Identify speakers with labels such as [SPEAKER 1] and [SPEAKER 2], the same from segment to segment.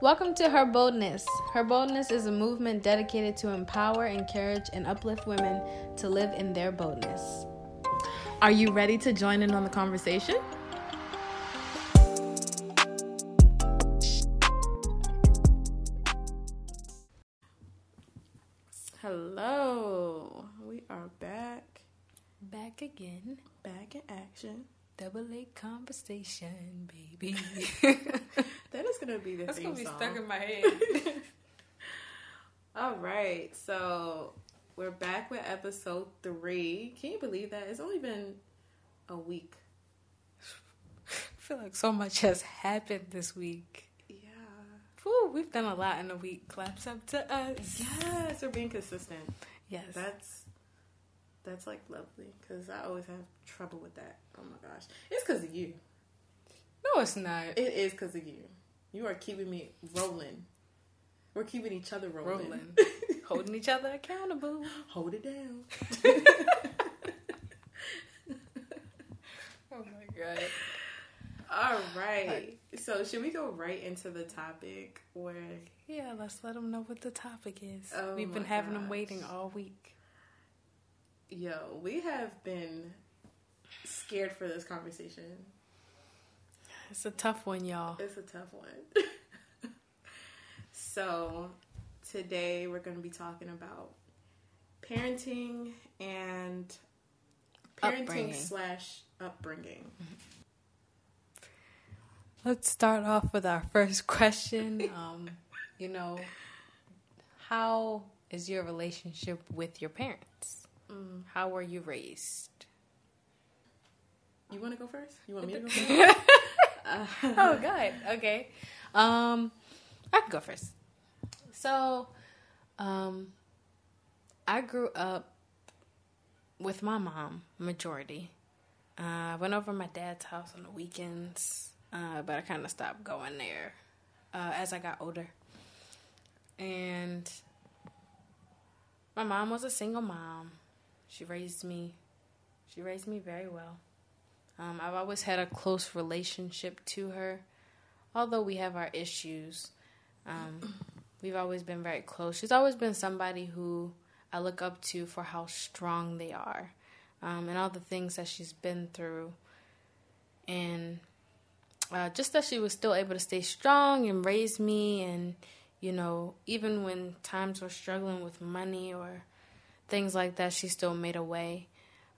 [SPEAKER 1] Welcome to Her Boldness. Her Boldness is a movement dedicated to empower, encourage, and uplift women to live in their boldness.
[SPEAKER 2] Are you ready to join in on the conversation? Hello, we are back,
[SPEAKER 1] Back again.
[SPEAKER 2] back in action.
[SPEAKER 1] Double A conversation, baby.
[SPEAKER 2] Gonna be the
[SPEAKER 1] That's gonna be
[SPEAKER 2] song.
[SPEAKER 1] stuck in my head.
[SPEAKER 2] All right, so we're back with episode three. Can you believe that? It's only been a week.
[SPEAKER 1] I feel like so much has happened this week.
[SPEAKER 2] Yeah.
[SPEAKER 1] Whew, we've done a lot in a week. Claps up to us.
[SPEAKER 2] Yes, we're being consistent.
[SPEAKER 1] Yes.
[SPEAKER 2] That's that's like lovely because I always have trouble with that. Oh my gosh, it's because of you.
[SPEAKER 1] no, it's not.
[SPEAKER 2] It is because of you. You are keeping me rolling. We're keeping each other rolling.
[SPEAKER 1] Rolling. Holding each other accountable.
[SPEAKER 2] Hold it down.
[SPEAKER 1] Oh my god.
[SPEAKER 2] All right. So should we go right into the topic where
[SPEAKER 1] Yeah, let's let them know what the topic is.
[SPEAKER 2] Oh
[SPEAKER 1] We've been having them waiting all week.
[SPEAKER 2] yo we have been scared for this conversation.
[SPEAKER 1] It's a tough one, y'all.
[SPEAKER 2] It's a tough one. so, today we're going to be talking about parenting and parenting
[SPEAKER 1] Upbringing.
[SPEAKER 2] slash upbringing.
[SPEAKER 1] Let's start off with our first question. Um, you know, how is your relationship with your parents?
[SPEAKER 2] Mm.
[SPEAKER 1] How were you raised?
[SPEAKER 2] You want to go first? You want me to go first? Uh,
[SPEAKER 1] oh, good. Okay. Um, I can go first. So, um, I grew up with my mom majority. Uh, I went over my dad's house on the weekends, uh, but I kind of stopped going there uh, as I got older. And my mom was a single mom. She raised me. She raised me very well. Um, I've always had a close relationship to her, although we have our issues. Um, we've always been very close. She's always been somebody who I look up to for how strong they are, um, and all the things that she's been through, and uh, just that she was still able to stay strong and raise me, and you know, even when times were struggling with money or things like that, she still made a way.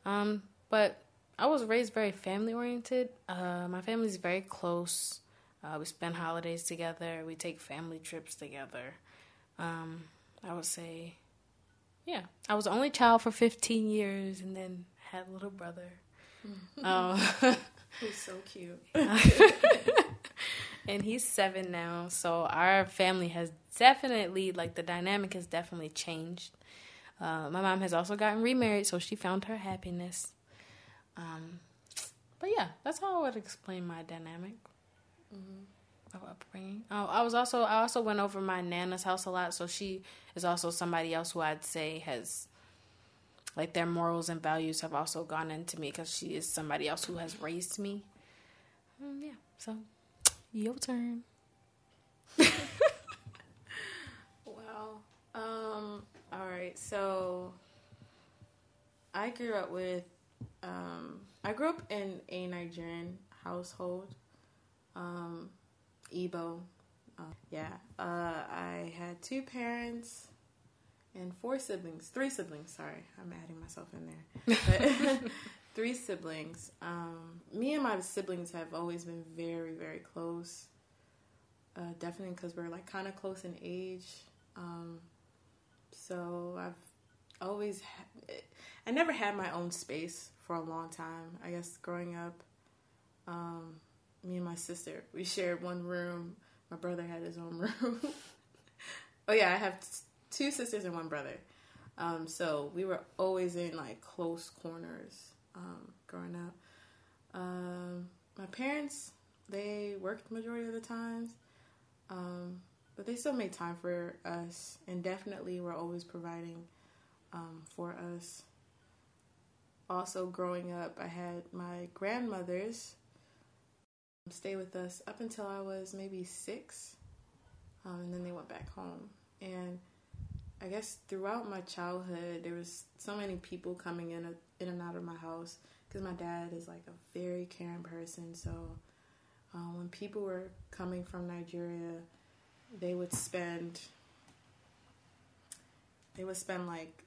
[SPEAKER 1] Um, but I was raised very family oriented. Uh, my family's very close. Uh, we spend holidays together. We take family trips together. Um, I would say, yeah, I was only child for 15 years, and then had a little brother. Um,
[SPEAKER 2] Who's so cute.
[SPEAKER 1] and he's seven now. So our family has definitely, like, the dynamic has definitely changed. Uh, my mom has also gotten remarried, so she found her happiness. Um, but yeah, that's how I would explain my dynamic of upbringing. Oh, I was also I also went over my nana's house a lot, so she is also somebody else who I'd say has like their morals and values have also gone into me because she is somebody else who has raised me. Mm, yeah, so your turn.
[SPEAKER 2] Wow. Um, all right. So I grew up with um I grew up in a Nigerian household. Um Igbo. Uh, yeah. Uh I had two parents and four siblings. Three siblings, sorry. I'm adding myself in there. Three siblings. Um me and my siblings have always been very very close. Uh, definitely because we're like kind of close in age. Um, so I've always, ha- I never had my own space for a long time. I guess growing up, um, me and my sister we shared one room. My brother had his own room. oh yeah, I have t- two sisters and one brother. Um, so we were always in like close corners um, growing up. Um, my parents they worked majority of the times. Um, but they still made time for us and definitely were always providing um, for us. Also, growing up, I had my grandmothers stay with us up until I was maybe six. um, and then they went back home. And I guess throughout my childhood, there was so many people coming in in and out of my house because my dad is like a very caring person. So um, when people were coming from Nigeria, they would spend they would spend like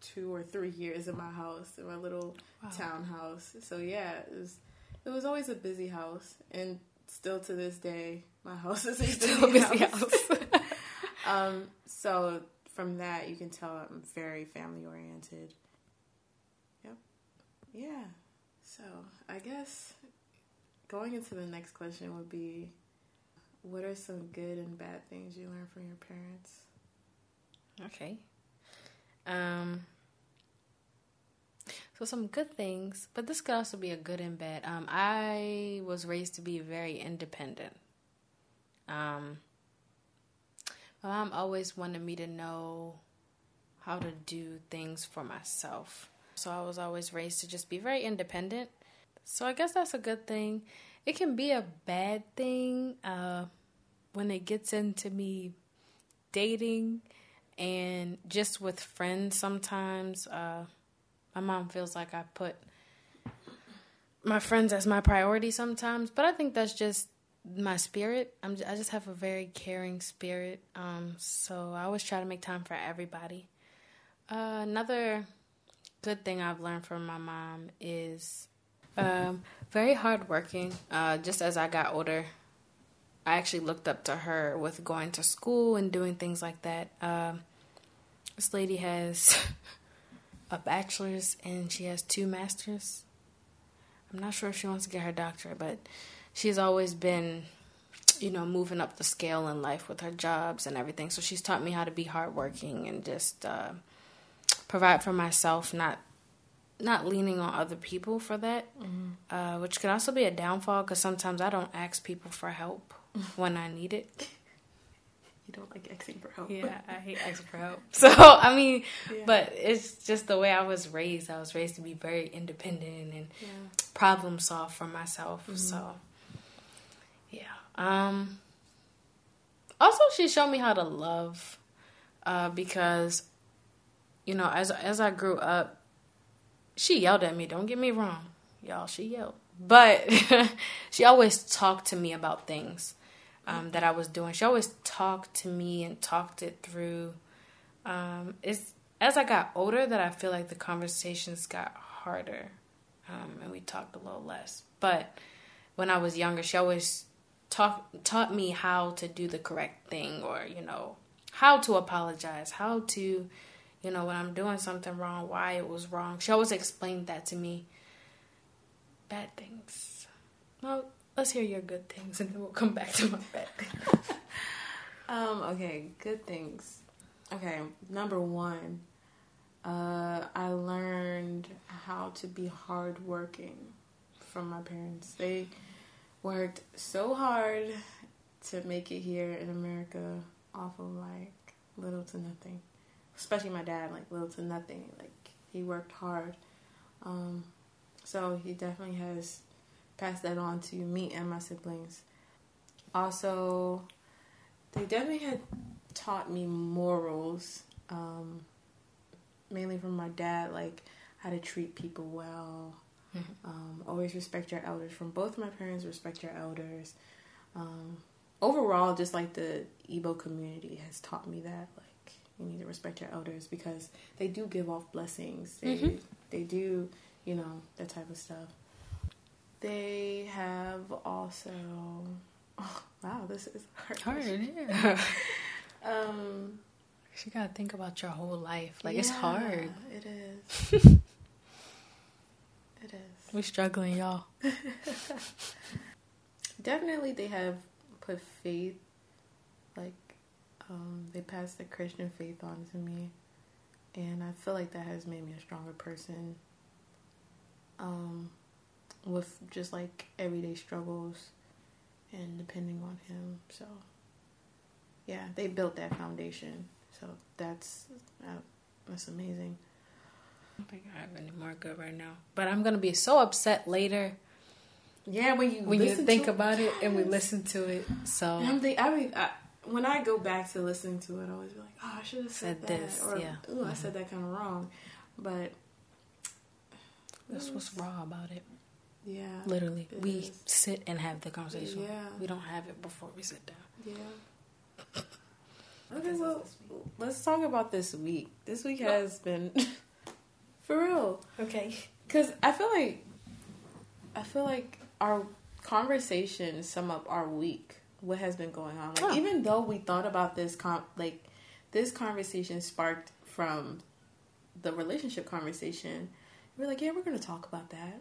[SPEAKER 2] two or three years in my house in my little wow. townhouse. So yeah, it was it was always a busy house, and still to this day, my house is a still busy, busy house. house. um, so from that, you can tell I'm very family oriented. Yep. Yeah. So I guess going into the next question would be what are some good and bad things you learned from your parents?
[SPEAKER 1] Okay. Um so some good things, but this could also be a good and bad. Um I was raised to be very independent. Um my mom always wanted me to know how to do things for myself. So I was always raised to just be very independent. So I guess that's a good thing. It can be a bad thing uh, when it gets into me dating and just with friends sometimes. Uh, my mom feels like I put my friends as my priority sometimes, but I think that's just my spirit. I'm I just have a very caring spirit. Um, so I always try to make time for everybody. Uh, another good thing I've learned from my mom is um, very hardworking. Uh, just as I got older, I actually looked up to her with going to school and doing things like that. Um, this lady has a bachelor's and she has two masters. I'm not sure if she wants to get her doctorate, but she's always been, you know, moving up the scale in life with her jobs and everything. So she's taught me how to be hardworking and just uh, provide for myself, not not leaning on other people for that, mm-hmm. uh, which could also be a downfall because sometimes I don't ask people for help when I need it.
[SPEAKER 2] You don't like asking for help.
[SPEAKER 1] Yeah, I hate asking for help. So I mean, yeah. but it's just the way I was raised. I was raised to be very independent and yeah. problem solve for myself. Mm-hmm. So yeah. Um. Also, she showed me how to love, uh, because you know, as as I grew up, she yelled at me. Don't get me wrong, y'all. She yelled, but she always talked to me about things um, that I was doing. She always talked to me and talked it through. Um, it's as I got older that I feel like the conversations got harder, um, and we talked a little less. But when I was younger, she always taught taught me how to do the correct thing, or you know, how to apologize, how to you know, when I'm doing something wrong, why it was wrong. She always explained that to me. Bad things. Well, let's hear your good things and then we'll come back to my bad things.
[SPEAKER 2] um, okay, good things. Okay, number one, uh, I learned how to be hardworking from my parents. They worked so hard to make it here in America off of like little to nothing especially my dad, like little to nothing. Like he worked hard. Um, so he definitely has passed that on to me and my siblings. Also, they definitely had taught me morals, um, mainly from my dad, like how to treat people well. Mm-hmm. Um, always respect your elders. From both my parents, respect your elders. Um, overall, just like the Igbo community has taught me that. Like you need to respect your elders because they do give off blessings. They mm-hmm. they do, you know, that type of stuff. They have also oh, wow, this is hard. Hard, yeah.
[SPEAKER 1] um you gotta think about your whole life. Like yeah, it's hard.
[SPEAKER 2] It is. it is.
[SPEAKER 1] We're struggling, y'all.
[SPEAKER 2] Definitely they have put faith like um, they passed the Christian faith on to me, and I feel like that has made me a stronger person. Um, with just like everyday struggles and depending on Him. So, yeah, they built that foundation. So that's uh, that's amazing.
[SPEAKER 1] I don't think I have any more good right now, but I'm gonna be so upset later.
[SPEAKER 2] Yeah, when you
[SPEAKER 1] when you think about it and we listen to it. So
[SPEAKER 2] I'm the, I mean, I, when I go back to listening to it, I always be like, oh, I should have said,
[SPEAKER 1] Said
[SPEAKER 2] that,
[SPEAKER 1] this,
[SPEAKER 2] or
[SPEAKER 1] yeah.
[SPEAKER 2] ooh, I said that kind of wrong. But
[SPEAKER 1] That's what's raw about it.
[SPEAKER 2] Yeah,
[SPEAKER 1] Literally, we
[SPEAKER 2] is.
[SPEAKER 1] sit and have the conversation.
[SPEAKER 2] Yeah.
[SPEAKER 1] We don't have it before we sit down.
[SPEAKER 2] yeah. Okay, well, let's talk about this week. This week has been for real.
[SPEAKER 1] Okay.
[SPEAKER 2] Cause I feel like I feel like our conversations sum up our week. What has been going on? Like
[SPEAKER 1] Oh.
[SPEAKER 2] even though we thought about this com like this conversation sparked from the relationship conversation. We are like, yeah, we're gonna talk about that.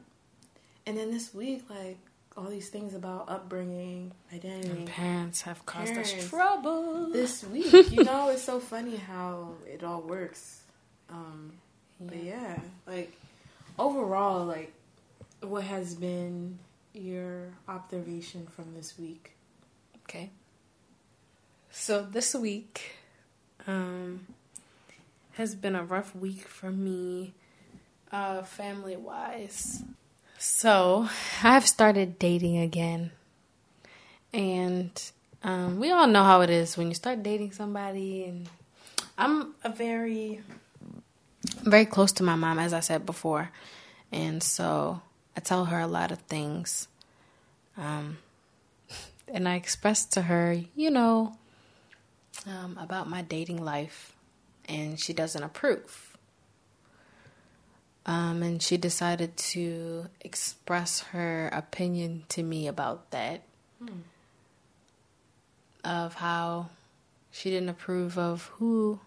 [SPEAKER 2] And then this week, like all these things about upbringing, identity.
[SPEAKER 1] And parents have caused
[SPEAKER 2] Parents.
[SPEAKER 1] us trouble.
[SPEAKER 2] This week, you know, it's so funny how it all works. Um, but yeah, like overall, like what has been your observation from this week?
[SPEAKER 1] Okay. So this week um has been a rough week for me uh family wise. So, I've started dating again. And um we all know how it is when you start dating somebody and I'm a very very close to my mom as I said before. And so I tell her a lot of things. Um and I expressed to her, you know, um, about my dating life, and she doesn't approve. Um, and she decided to express her opinion to me about that, of how she didn't approve of who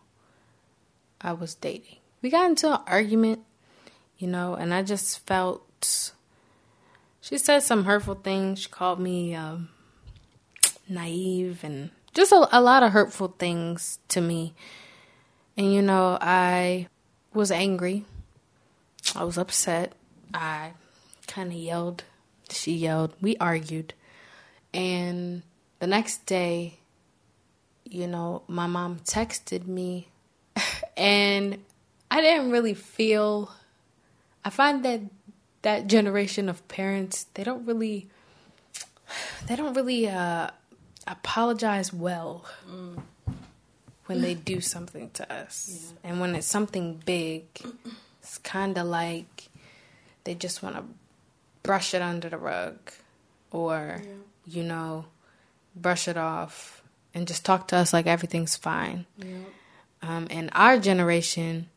[SPEAKER 1] I was dating. We got into an argument, you know, and I just felt. She said some hurtful things. She called me um, naive and just a, a lot of hurtful things to me. And you know, I was angry. I was upset. I kind of yelled. She yelled. We argued. And the next day, you know, my mom texted me and I didn't really feel I find that that generation of parents, they don't really they don't really uh apologize well when they do something to us. And when it's something big, it's kind of like they just want to brush it under the rug or, you know, brush it off and just talk to us like everything's fine.
[SPEAKER 2] Yeah.
[SPEAKER 1] Um, and our generation,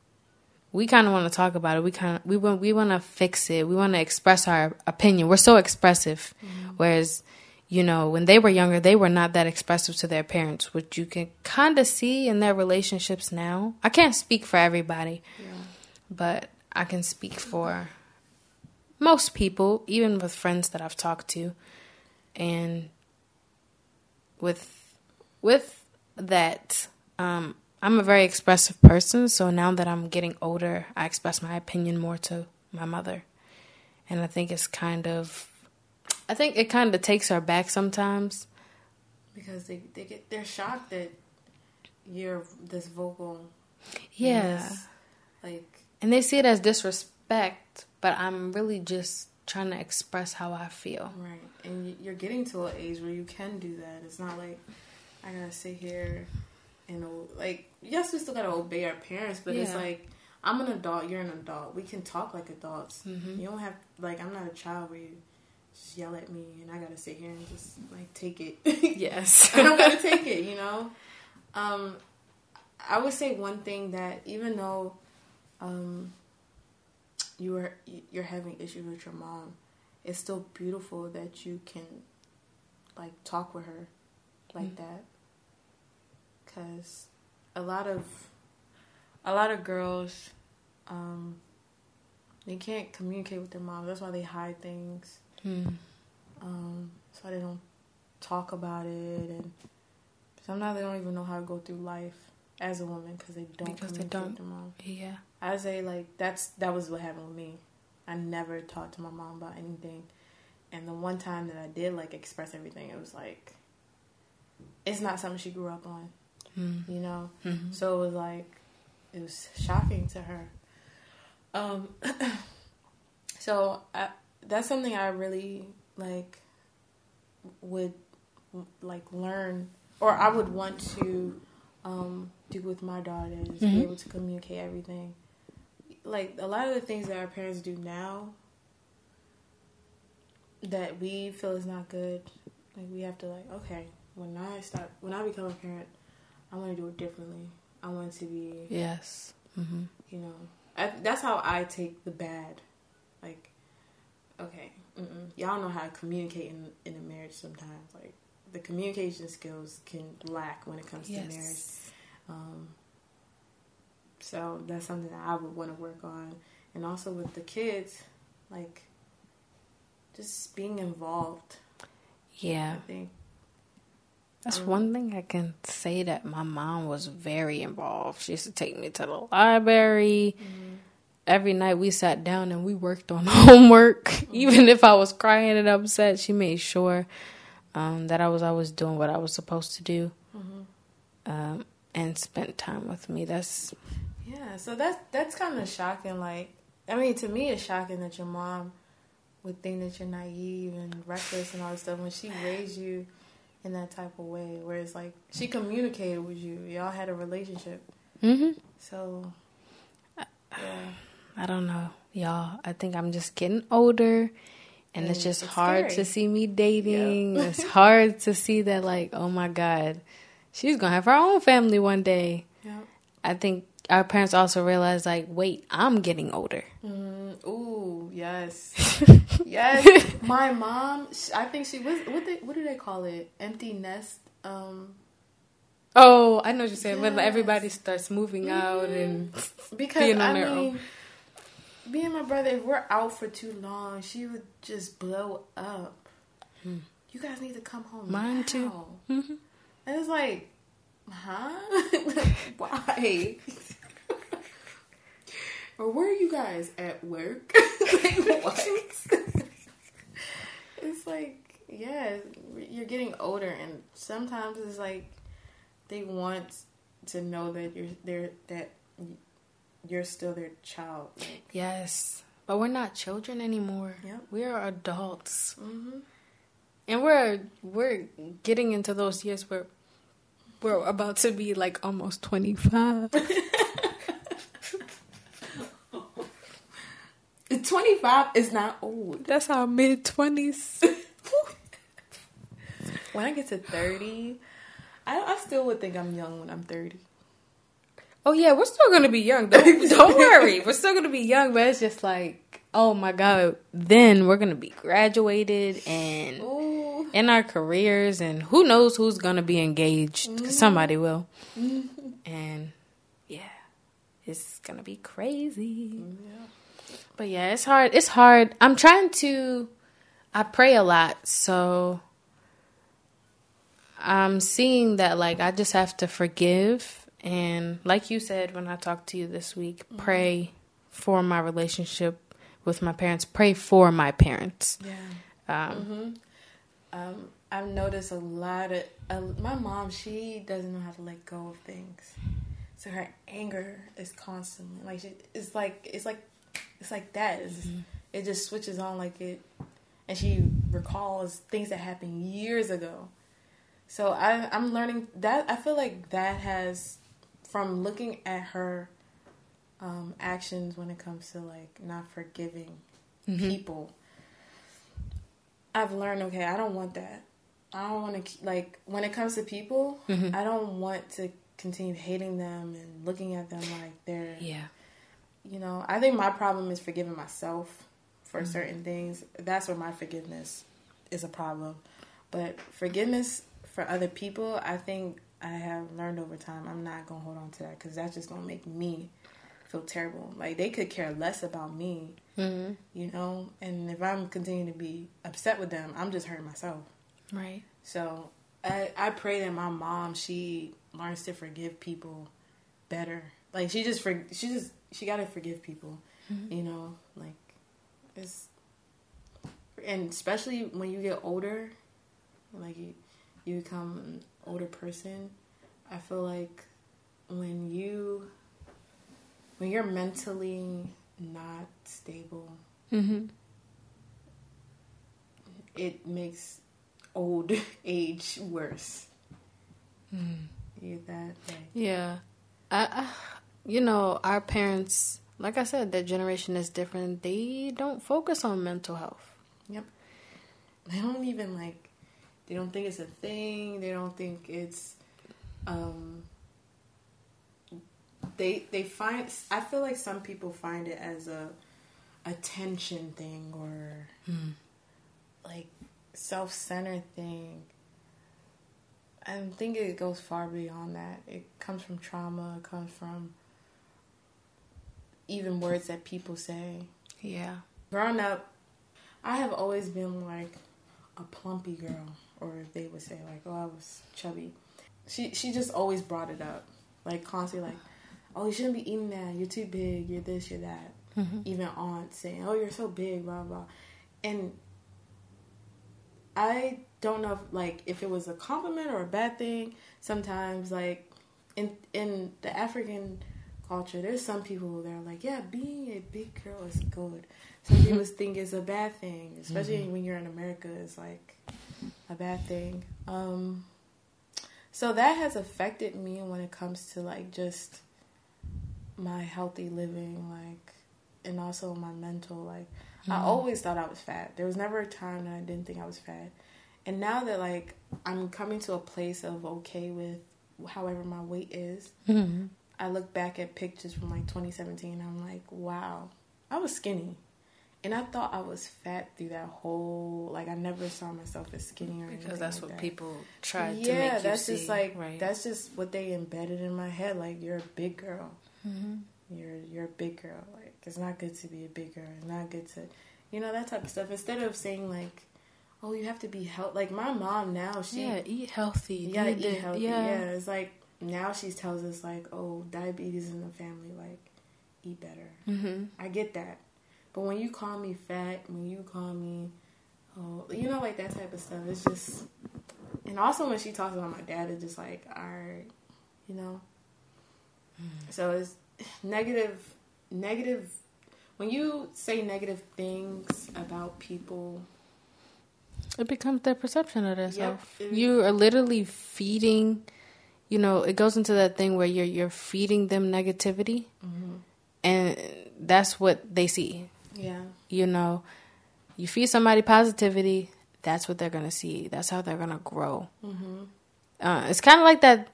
[SPEAKER 1] we kind of want to talk about it. We kind of we want we want to fix it. We want to express our opinion. We're so expressive, whereas you know when they were younger, they were not that expressive to their parents, which you can kind of see in their relationships now. I can't speak for everybody, but I can speak for most people, even with friends that I've talked to, and with with that, um, I'm a very expressive person. So now that I'm getting older, I express my opinion more to my mother, and I think it's kind of, I think it kind of takes her back sometimes.
[SPEAKER 2] Because they they get they're shocked that you're this vocal.
[SPEAKER 1] Yeah,
[SPEAKER 2] this, like
[SPEAKER 1] and they see it as disrespect, but I'm really just trying to express how I feel.
[SPEAKER 2] right, and you- you're getting to an age where you can do that. It's not like I gotta sit here and like yes, we still gotta obey our parents, but it's like I'm an adult, you're an adult. We can talk like adults.
[SPEAKER 1] Mhm.
[SPEAKER 2] You don't have like I'm not a child where you just yell at me and I gotta sit here and just like take it.
[SPEAKER 1] Yes.
[SPEAKER 2] I don't gotta take it, you know. Um, I would say one thing that even though um, you are you're having issues with your mom, it's still beautiful that you can like talk with her like that. Cause a lot of a lot of girls, um, they can't communicate with their mom. That's why they hide things.
[SPEAKER 1] Hmm.
[SPEAKER 2] Um, so they don't talk about it, and sometimes they don't even know how to go through life as a woman because they don't
[SPEAKER 1] Because they
[SPEAKER 2] communicate
[SPEAKER 1] don't.
[SPEAKER 2] with their mom.
[SPEAKER 1] Yeah.
[SPEAKER 2] I say like that's that was what happened with me. I never talked to my mom about anything, and the one time that I did like express everything, it was like it's not something she grew up on,
[SPEAKER 1] Hmm.
[SPEAKER 2] you know.
[SPEAKER 1] Mhm.
[SPEAKER 2] So it was like it was shocking to her. Um, so I, that's something I really like would like learn or I would want to um, do with my daughters,
[SPEAKER 1] Mhm.
[SPEAKER 2] be able to communicate everything. Like a lot of the things that our parents do now that we feel is not good, like we have to like, okay, when I start, when I become a parent, I want to do it differently. I want to be,
[SPEAKER 1] Yes. Mm-hmm.
[SPEAKER 2] you know, I, that's how I take the bad. Like, okay, mm-mm. y'all know how to communicate in in a marriage sometimes. Like the communication skills can lack when it comes to marriage. Um, so that's something that I would want to work on, and also with the kids, like just being involved.
[SPEAKER 1] Yeah.
[SPEAKER 2] I think
[SPEAKER 1] That's
[SPEAKER 2] Um,
[SPEAKER 1] one thing I can say that my mom was very involved. She used to take me to the library. Every night we sat down and we worked on homework. Even if I was crying and upset, she made sure um, that I was always doing what I was supposed to do um, and spent time with me. That's
[SPEAKER 2] Yeah, so that's that's kind of shocking. Like, I mean, to me, it's shocking that your mom would think that you're naive and reckless and all this stuff when she raised you in that type of way. Where it's like she communicated with you, y'all had a relationship.
[SPEAKER 1] hmm
[SPEAKER 2] So, yeah,
[SPEAKER 1] I don't know, y'all. I think I'm just getting older. And it's
[SPEAKER 2] Mm,
[SPEAKER 1] just
[SPEAKER 2] it's
[SPEAKER 1] hard
[SPEAKER 2] scary.
[SPEAKER 1] to see me dating. it's hard to see that, like, oh my God, she's gonna have her own family one day.
[SPEAKER 2] yeah.
[SPEAKER 1] I think our parents also realized, like, wait, I'm getting older.
[SPEAKER 2] Mm, ooh, yes, yes. My mom, I think she was. What they, what do they call it? Empty nest. Um,
[SPEAKER 1] Oh, I know what you're saying. When everybody starts moving out and
[SPEAKER 2] because
[SPEAKER 1] Being on
[SPEAKER 2] I
[SPEAKER 1] their
[SPEAKER 2] mean,
[SPEAKER 1] own.
[SPEAKER 2] me and my brother, if we're out for too long, she would just blow up. You guys need to come home.
[SPEAKER 1] Hmm. Mine
[SPEAKER 2] now.
[SPEAKER 1] too. Mhm.
[SPEAKER 2] And it's like, huh? Why? or where are you guys at work? like, what? it's like, yeah, you're getting older, and sometimes it's like they want to know that you're there, that you're still their child. Like,
[SPEAKER 1] yes, but we're not children anymore.
[SPEAKER 2] Yep.
[SPEAKER 1] We are adults,
[SPEAKER 2] mm-hmm.
[SPEAKER 1] and we're we're getting into those years where we're about to be like almost twenty five.
[SPEAKER 2] 25 is not old.
[SPEAKER 1] That's our mid twenties.
[SPEAKER 2] When I get to 30, I, I still would think I'm young when I'm 30.
[SPEAKER 1] Oh yeah, we're still gonna be young. Don't, don't worry, we're still gonna be young. But it's just like, oh my god, then we're gonna be graduated and
[SPEAKER 2] Ooh.
[SPEAKER 1] In our careers, and who knows who's gonna be engaged? 'Cause somebody will. Mm-hmm. And yeah, it's gonna be crazy. But yeah, it's hard. It's hard. I'm trying to. I pray a lot, so I'm seeing that like I just have to forgive and like you said when I talked to you this week, mm-hmm. pray for my relationship with my parents. Pray for my parents.
[SPEAKER 2] Yeah.
[SPEAKER 1] Um,
[SPEAKER 2] Um, I've noticed a lot of uh, my mom. She doesn't know how to let go of things, so her anger is constantly like she, it's like it's like it's like that. It's, It just switches on like it, and she recalls things that happened years ago. So I, I'm learning that. I feel like that has, from looking at her um, actions when it comes to like not forgiving people. I've learned okay, I don't want that. I don't want to like when it comes to people, mm-hmm. I don't want to continue hating them and looking at them like they're
[SPEAKER 1] yeah.
[SPEAKER 2] you know, I think my problem is forgiving myself for mm-hmm. certain things. That's where my forgiveness is a problem. But forgiveness for other people, I think I have learned over time. I'm not going to hold on to that because that's just going to make me feel terrible. Like they could care less about me,
[SPEAKER 1] hmm
[SPEAKER 2] you know, and if I'm continuing to be upset with them, I'm just hurting myself.
[SPEAKER 1] Right.
[SPEAKER 2] So I, I pray that my mom she learns to forgive people better. Like she just for she just she got to forgive people. You know, like it's and especially when you get older, like you you become an older person. I feel like when you when you're mentally not stable,
[SPEAKER 1] hmm
[SPEAKER 2] it makes old age worse. Mm. You that like,
[SPEAKER 1] yeah, I, I, you know, our parents, like I said, their generation is different. They don't focus on mental health.
[SPEAKER 2] Yep. They don't even like. They don't think it's a thing. They don't think it's. Um, they they find. I feel like some people find it as a attention thing or
[SPEAKER 1] Hmm.
[SPEAKER 2] like self centered thing. I think it goes far beyond that. It comes from trauma. It comes from even words that people say.
[SPEAKER 1] Yeah.
[SPEAKER 2] Growing up, I have always been like a plumpy girl, or they would say like, "Oh, I was chubby." She she just always brought it up, like constantly, like, "Oh, you shouldn't be eating that. You're too big. You're this. You're that."
[SPEAKER 1] Mm-hmm.
[SPEAKER 2] Even aunts saying, "Oh, you're so big," blah blah, and I don't know if like if it was a compliment or a bad thing. Sometimes like in in the African culture, there's some people that are like, yeah, being a big girl is good. Some people think it's a bad thing, especially when you're in America. It's like a bad thing. Um, so that has affected me when it comes to like just my healthy living, like, and also my mental. Like, I always thought I was fat. There was never a time that I didn't think I was fat. And now that like I'm coming to a place of okay with however my weight is,
[SPEAKER 1] Mm-hmm.
[SPEAKER 2] I look back at pictures from like 2017. I'm like, wow, I was skinny, and I thought I was fat through that whole. Like, I never saw myself as skinny or
[SPEAKER 1] Because that's
[SPEAKER 2] like
[SPEAKER 1] what
[SPEAKER 2] that.
[SPEAKER 1] people try to
[SPEAKER 2] yeah,
[SPEAKER 1] make you
[SPEAKER 2] that's
[SPEAKER 1] see.
[SPEAKER 2] just like
[SPEAKER 1] right.
[SPEAKER 2] that's just what they embedded in my head. Like, you're a big girl.
[SPEAKER 1] Hmm
[SPEAKER 2] You're you're a big girl. Like, it's not good to be a big girl. It's not good to, you know, that type of stuff. Instead of saying like, oh, you have to be healthy. Like my mom now, she
[SPEAKER 1] yeah, eat healthy.
[SPEAKER 2] you gotta eat healthy.
[SPEAKER 1] Yeah.
[SPEAKER 2] Yeah. it's like now she tells us like, oh, diabetes in the family, like eat better.
[SPEAKER 1] Mm-hmm.
[SPEAKER 2] I get that, but when you call me fat, when you call me, oh, you know, like that type of stuff, it's just. And also when she talks about my dad, it's just like, alright, you know. So it's negative, negative. When you say negative things about people,
[SPEAKER 1] It becomes their perception of themselves.
[SPEAKER 2] Yep.
[SPEAKER 1] You are literally feeding. You know, it goes into that thing where you're you're feeding them negativity, and that's what they see.
[SPEAKER 2] yeah,
[SPEAKER 1] You know, you feed somebody positivity, that's what they're gonna see. That's how they're gonna grow.
[SPEAKER 2] mm-hmm.
[SPEAKER 1] Uh, it's kind of like that.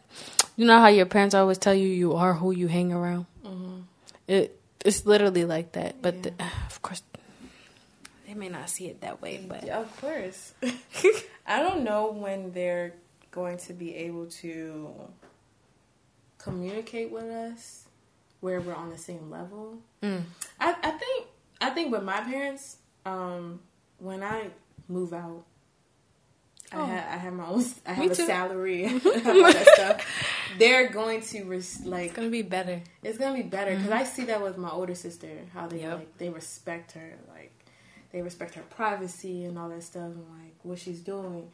[SPEAKER 1] You know how your parents always tell you you are who you hang around.
[SPEAKER 2] Mm-hmm.
[SPEAKER 1] It it's literally like that, but
[SPEAKER 2] Yeah.
[SPEAKER 1] the, of course they may not see it that way. But
[SPEAKER 2] Yeah, of course. I don't know when they're going to be able to communicate with us where we're on the same level.
[SPEAKER 1] Mm.
[SPEAKER 2] I, I think I think with my parents, um, when I move out,
[SPEAKER 1] Oh.
[SPEAKER 2] I have I have my own I
[SPEAKER 1] Me
[SPEAKER 2] have a
[SPEAKER 1] too.
[SPEAKER 2] salary, have all that stuff. They're going to res- like
[SPEAKER 1] it's gonna be better.
[SPEAKER 2] it's gonna be better because I see that with my older sister how they
[SPEAKER 1] Yep.
[SPEAKER 2] like they respect her like they respect her privacy and all that stuff and like what she's doing.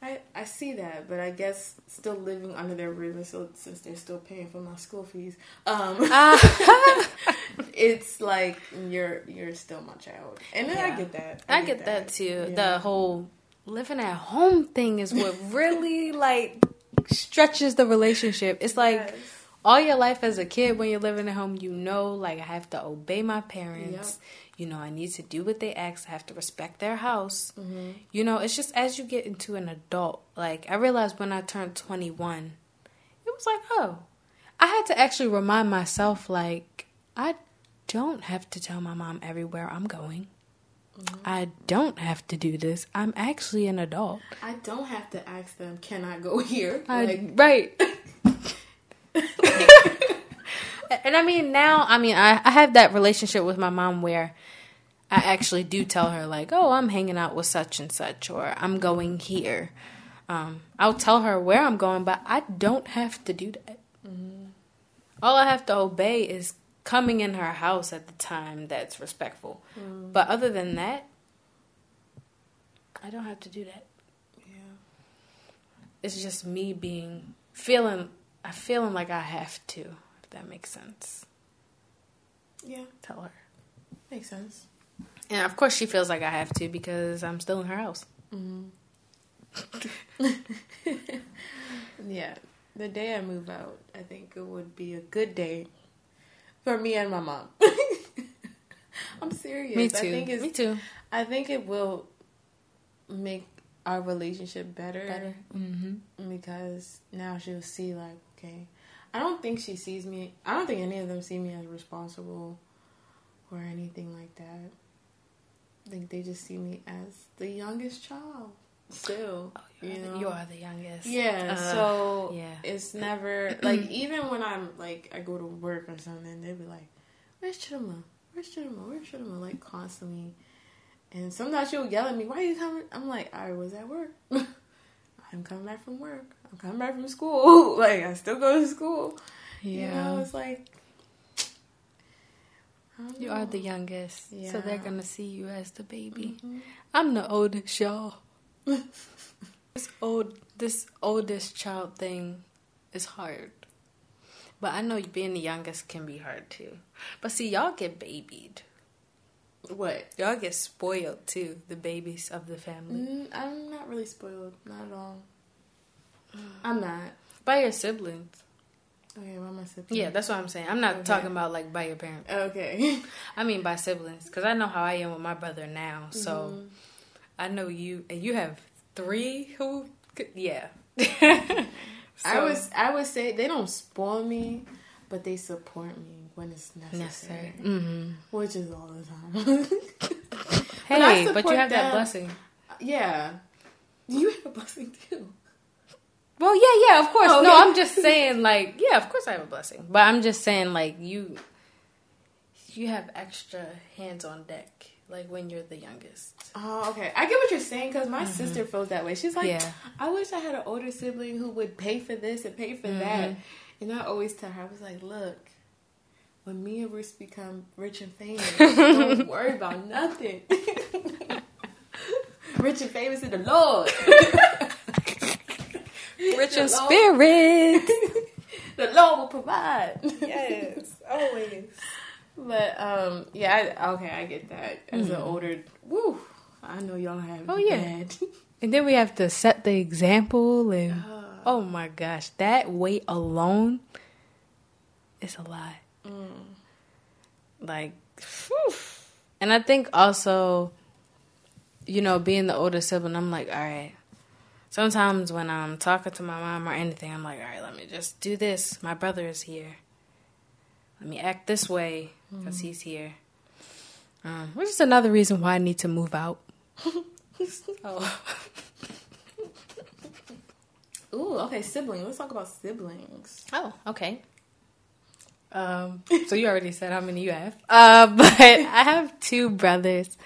[SPEAKER 2] I I see that, but I guess still living under their roof and so since they're still paying for my school fees, um, it's like you're you're still my child, and then I get that.
[SPEAKER 1] I get that too.
[SPEAKER 2] Yeah.
[SPEAKER 1] The whole living at home thing is what really like stretches the relationship. It's like
[SPEAKER 2] Yes.
[SPEAKER 1] all your life as a kid when you're living at home, you know, like I have to obey my parents. You know, I need to do what they ask. I have to respect their house.
[SPEAKER 2] Mm-hmm.
[SPEAKER 1] You know, it's just as you get into an adult, like I realized when I turned 21, it was like, oh, I had to actually remind myself, like, I don't have to tell my mom everywhere I'm going. I don't have to do this. I'm actually an adult.
[SPEAKER 2] I don't have to ask them, can I go here?
[SPEAKER 1] I,
[SPEAKER 2] like,
[SPEAKER 1] right. and I mean, now, I mean, I, I have that relationship with my mom where I actually do tell her, like, oh, I'm hanging out with such and such, or I'm going here. Um, I'll tell her where I'm going, but I don't have to do that. All I have to obey is coming in her house at the time that's respectful. But other than that, I don't have to do that
[SPEAKER 2] yeah.
[SPEAKER 1] it's just me being feeling I feeling like I have to, if that makes sense.
[SPEAKER 2] Yeah,
[SPEAKER 1] Tell her.
[SPEAKER 2] makes sense.
[SPEAKER 1] And of course she feels like I have to because I'm still in her house.
[SPEAKER 2] Mm-hmm. Yeah, the day I move out, I think it would be a good day for me and my mom. I'm serious.
[SPEAKER 1] Me too.
[SPEAKER 2] I think it's,
[SPEAKER 1] Me too.
[SPEAKER 2] I think it will make our relationship better,
[SPEAKER 1] Better. Mm-hmm.
[SPEAKER 2] because now she'll see like, okay, I don't think she sees me. I don't think any of them see me as responsible or anything like that. I think they just see me as the youngest child. Still, you know,
[SPEAKER 1] Oh, You are the youngest.
[SPEAKER 2] yeah,
[SPEAKER 1] Uh,
[SPEAKER 2] so
[SPEAKER 1] yeah.
[SPEAKER 2] it's never like even when I'm like I go to work or something, they'll be like, "Where's Chidima? Where's Chidima? Where's Chidima?" Like constantly, and sometimes she'll yell at me, "Why are you coming?" I'm like, "I was at work. I'm coming back from work. I'm coming back from school. like I still go to school. You know, it's like."
[SPEAKER 1] You
[SPEAKER 2] know.
[SPEAKER 1] are the youngest, yeah. so they're gonna see you as the baby.
[SPEAKER 2] Mhm.
[SPEAKER 1] I'm the oldest, y'all. this old, this oldest child thing is hard, but I know being the youngest can be hard too. But see, y'all get babied.
[SPEAKER 2] What?
[SPEAKER 1] Y'all get spoiled too. The babies of the family
[SPEAKER 2] Mm, I'm not really spoiled. Not at all. I'm not.
[SPEAKER 1] by your siblings.
[SPEAKER 2] Okay, why am I sipping?
[SPEAKER 1] Yeah, that's what I'm saying. I'm not
[SPEAKER 2] Okay.
[SPEAKER 1] talking about like by your parents.
[SPEAKER 2] Okay.
[SPEAKER 1] I mean by siblings, because I know how I am with my brother now. So
[SPEAKER 2] Mhm.
[SPEAKER 1] I know you, and you have three who, could, yeah.
[SPEAKER 2] I was I would say they don't spoil me, but they support me when it's necessary,
[SPEAKER 1] necessary. hmm
[SPEAKER 2] which is all the time.
[SPEAKER 1] Hey,
[SPEAKER 2] I
[SPEAKER 1] but, you have that blessing.
[SPEAKER 2] yeah, you have a blessing too.
[SPEAKER 1] Well, yeah, yeah, of course.
[SPEAKER 2] Oh,
[SPEAKER 1] No,
[SPEAKER 2] okay.
[SPEAKER 1] I'm just saying, like, yeah, of course I have a blessing, but I'm just saying, like, you, you have extra hands on deck, like when you're the youngest.
[SPEAKER 2] Oh, okay. I get what you're saying because my mm-hmm. sister feels that way. She's like,
[SPEAKER 1] Yeah.
[SPEAKER 2] I wish I had an older sibling who would pay for this and pay for that. Mm-hmm. And I always tell her, I was like, look, when me and Bruce become rich and famous, I don't worry about nothing. rich and famous in the Lord.
[SPEAKER 1] Rich in spirit.
[SPEAKER 2] the Lord will provide.
[SPEAKER 1] yes, always.
[SPEAKER 2] But um, yeah, I, okay, I get that. As an older, woo, I know y'all have.
[SPEAKER 1] Oh, yeah. And then we have to set the example, and
[SPEAKER 2] Uh,
[SPEAKER 1] oh my gosh, that weight alone is a lot.
[SPEAKER 2] mm.
[SPEAKER 1] like phew. and i think also you know being the older sibling i'm like all right sometimes when i'm talking to my mom or anything i'm like all right let me just do this my brother is here let me act this way because he's here um, which is another reason why i need to move out oh
[SPEAKER 2] Ooh, okay, siblings. Let's talk about siblings.
[SPEAKER 1] Oh, okay. Um, so you already said how many you have. Uh, but I have two brothers.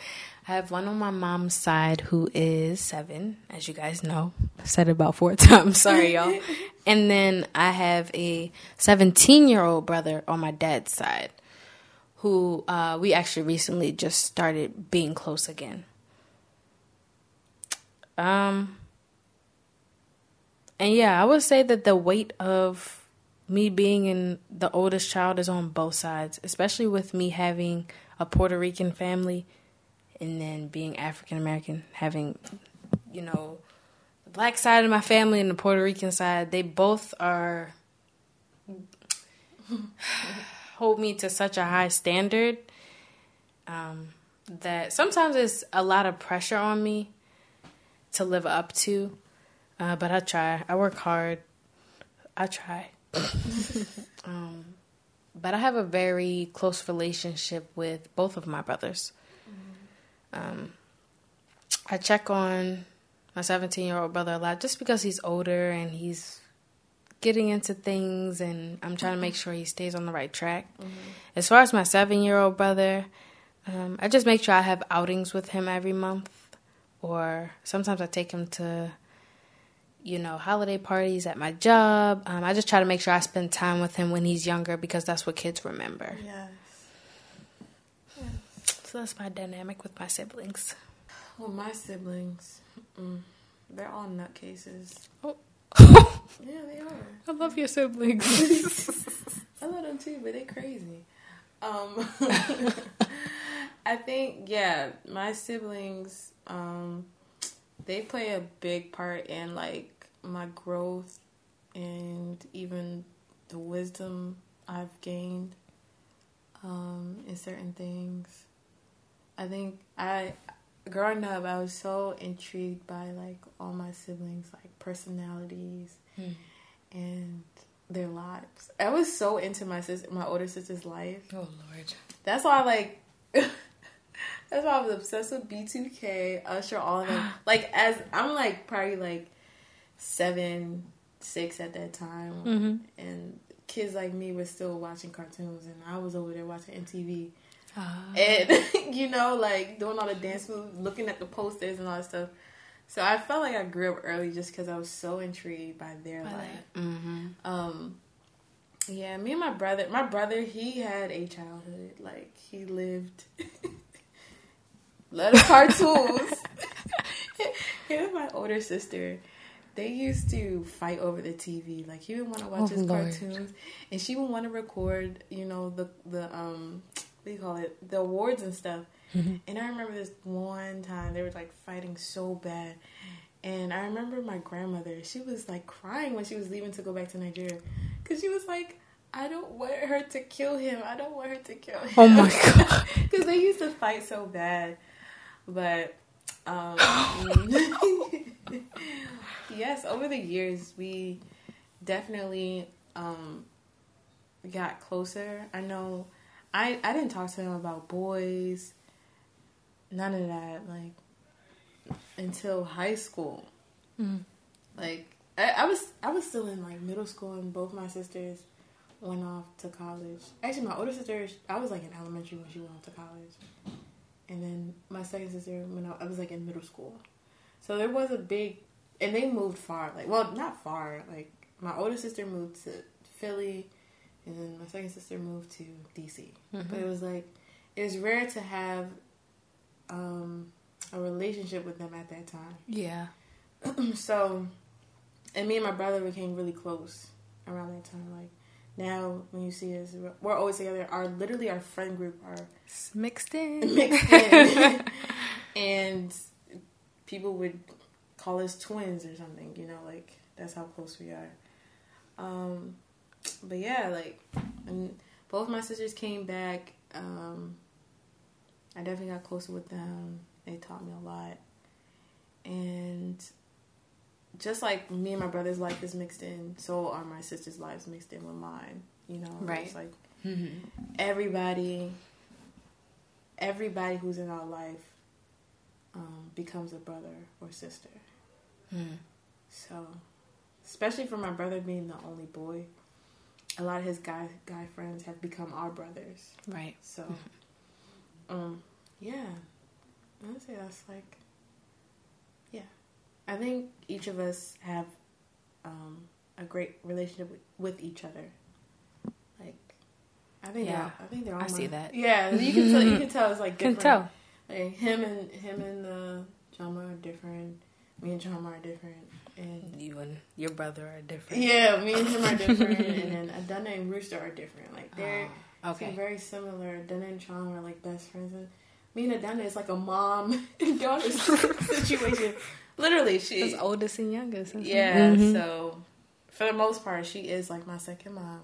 [SPEAKER 1] I have one on my mom's side who is seven, as you guys know. I've said it about four times. Sorry, y'all. And then I have a 17 year old brother on my dad's side who uh, we actually recently just started being close again. Um, and yeah, I would say that the weight of me being in the oldest child is on both sides, especially with me having a Puerto Rican family and then being African American, having, you know, the black side of my family and the Puerto Rican side. They both are hold me to such a high standard um, that sometimes it's a lot of pressure on me to live up to. Uh, but I try. I work hard. I try. um, but I have a very close relationship with both of my brothers. Um, I check on my 17 year old brother a lot just because he's older and he's getting into things, and I'm trying to make sure he stays on the right track. As far as my seven year old brother, um, I just make sure I have outings with him every month, or sometimes I take him to, you know, holiday parties at my job. Um, I just try to make sure I spend time with him when he's younger because that's what kids remember.
[SPEAKER 2] Yes.
[SPEAKER 1] So that's my dynamic with my siblings.
[SPEAKER 2] Well, my siblings, mm, they're all nutcases.
[SPEAKER 1] Oh.
[SPEAKER 2] Yeah, they are.
[SPEAKER 1] I love your siblings.
[SPEAKER 2] I love them too, but they're crazy. Um, I think yeah, my siblings, um, they play a big part in like my growth and even the wisdom I've gained um, in certain things. I think I growing up I was so intrigued by like all my siblings like personalities
[SPEAKER 1] Hmm.
[SPEAKER 2] and their lives. I was so into my sister my older sister's life.
[SPEAKER 1] Oh Lord.
[SPEAKER 2] That's why I like that's why I was obsessed with B2K, Usher, all of them. like as I'm like probably like seven, six at that time,
[SPEAKER 1] Mm-hmm.
[SPEAKER 2] and kids like me were still watching cartoons, and I was over there watching MTV, And you know, like doing all the dance moves, looking at the posters and all that stuff. So I felt like I grew up early just because I was so intrigued by their life.
[SPEAKER 1] Mm-hmm.
[SPEAKER 2] Um, yeah, me and my brother. My brother, he had a childhood. Like he lived. Lot of cartoons. Him and my older sister, they used to fight over the TV. Like he would want to watch
[SPEAKER 1] Oh,
[SPEAKER 2] his
[SPEAKER 1] Lord.
[SPEAKER 2] cartoons, and she would want to record. You know the the um, you call it? The awards and stuff.
[SPEAKER 1] Mm-hmm.
[SPEAKER 2] And I remember this one time they were like fighting so bad. And I remember my grandmother, she was like crying when she was leaving to go back to Nigeria. Because she was like, I don't want her to kill him. I don't want her to kill him.
[SPEAKER 1] Oh my god.
[SPEAKER 2] Because they used to fight so bad. But, um, yes, over the years, we definitely um, got closer. I know I, I didn't talk to him about boys, none of that, like, until high school.
[SPEAKER 1] Mm.
[SPEAKER 2] Like, I, I was I was still in like middle school, and both my sisters went off to college. Actually, my older sister, I was like in elementary when she went off to college, and then my second sister when I, I was like in middle school. So there was a big, and they moved far. Like, well, not far. Like my older sister moved to Philly, and then my second sister moved to DC. But it was like it was rare to have um, a relationship with them at that time.
[SPEAKER 1] Yeah.
[SPEAKER 2] so, and me and my brother became really close around that time. Like now, when you see us, we're- we're always together. Our literally our friend group are
[SPEAKER 1] It's mixed in.
[SPEAKER 2] mixed in, and people would call us twins or something. You know, like that's how close we are. Um, but yeah, like, and both my sisters came back. Um, I definitely got closer with them. They taught me a lot, and just like me and my brother's life is mixed in, so are my sisters' lives mixed in with mine. You know,
[SPEAKER 1] Right.
[SPEAKER 2] It's like
[SPEAKER 1] Mm-hmm.
[SPEAKER 2] everybody everybody who's in our life um, becomes a brother or sister
[SPEAKER 1] Mm.
[SPEAKER 2] so especially for my brother being the only boy a lot of his guy guy friends have become our brothers
[SPEAKER 1] Right.
[SPEAKER 2] so um yeah i would say that's like yeah i think each of us have um a great relationship with, with each other like i think
[SPEAKER 1] Yeah.
[SPEAKER 2] they're, i think they're all
[SPEAKER 1] I see that.
[SPEAKER 2] yeah you can tell you can tell it's like different.
[SPEAKER 1] Can tell.
[SPEAKER 2] like him and him and uh Jama are different me and Jama are different and
[SPEAKER 1] You and your brother are different.
[SPEAKER 2] yeah me and him are different and then Adana and Rooster are different like they're
[SPEAKER 1] Oh, okay.
[SPEAKER 2] Very similar. Dana and Chong are like best friends, and me and Adana is like a mom and daughter situation. Literally, she.
[SPEAKER 1] It's oldest and youngest. isn't it?
[SPEAKER 2] Yeah.
[SPEAKER 1] Mhm.
[SPEAKER 2] So, for the most part, she is like my second mom.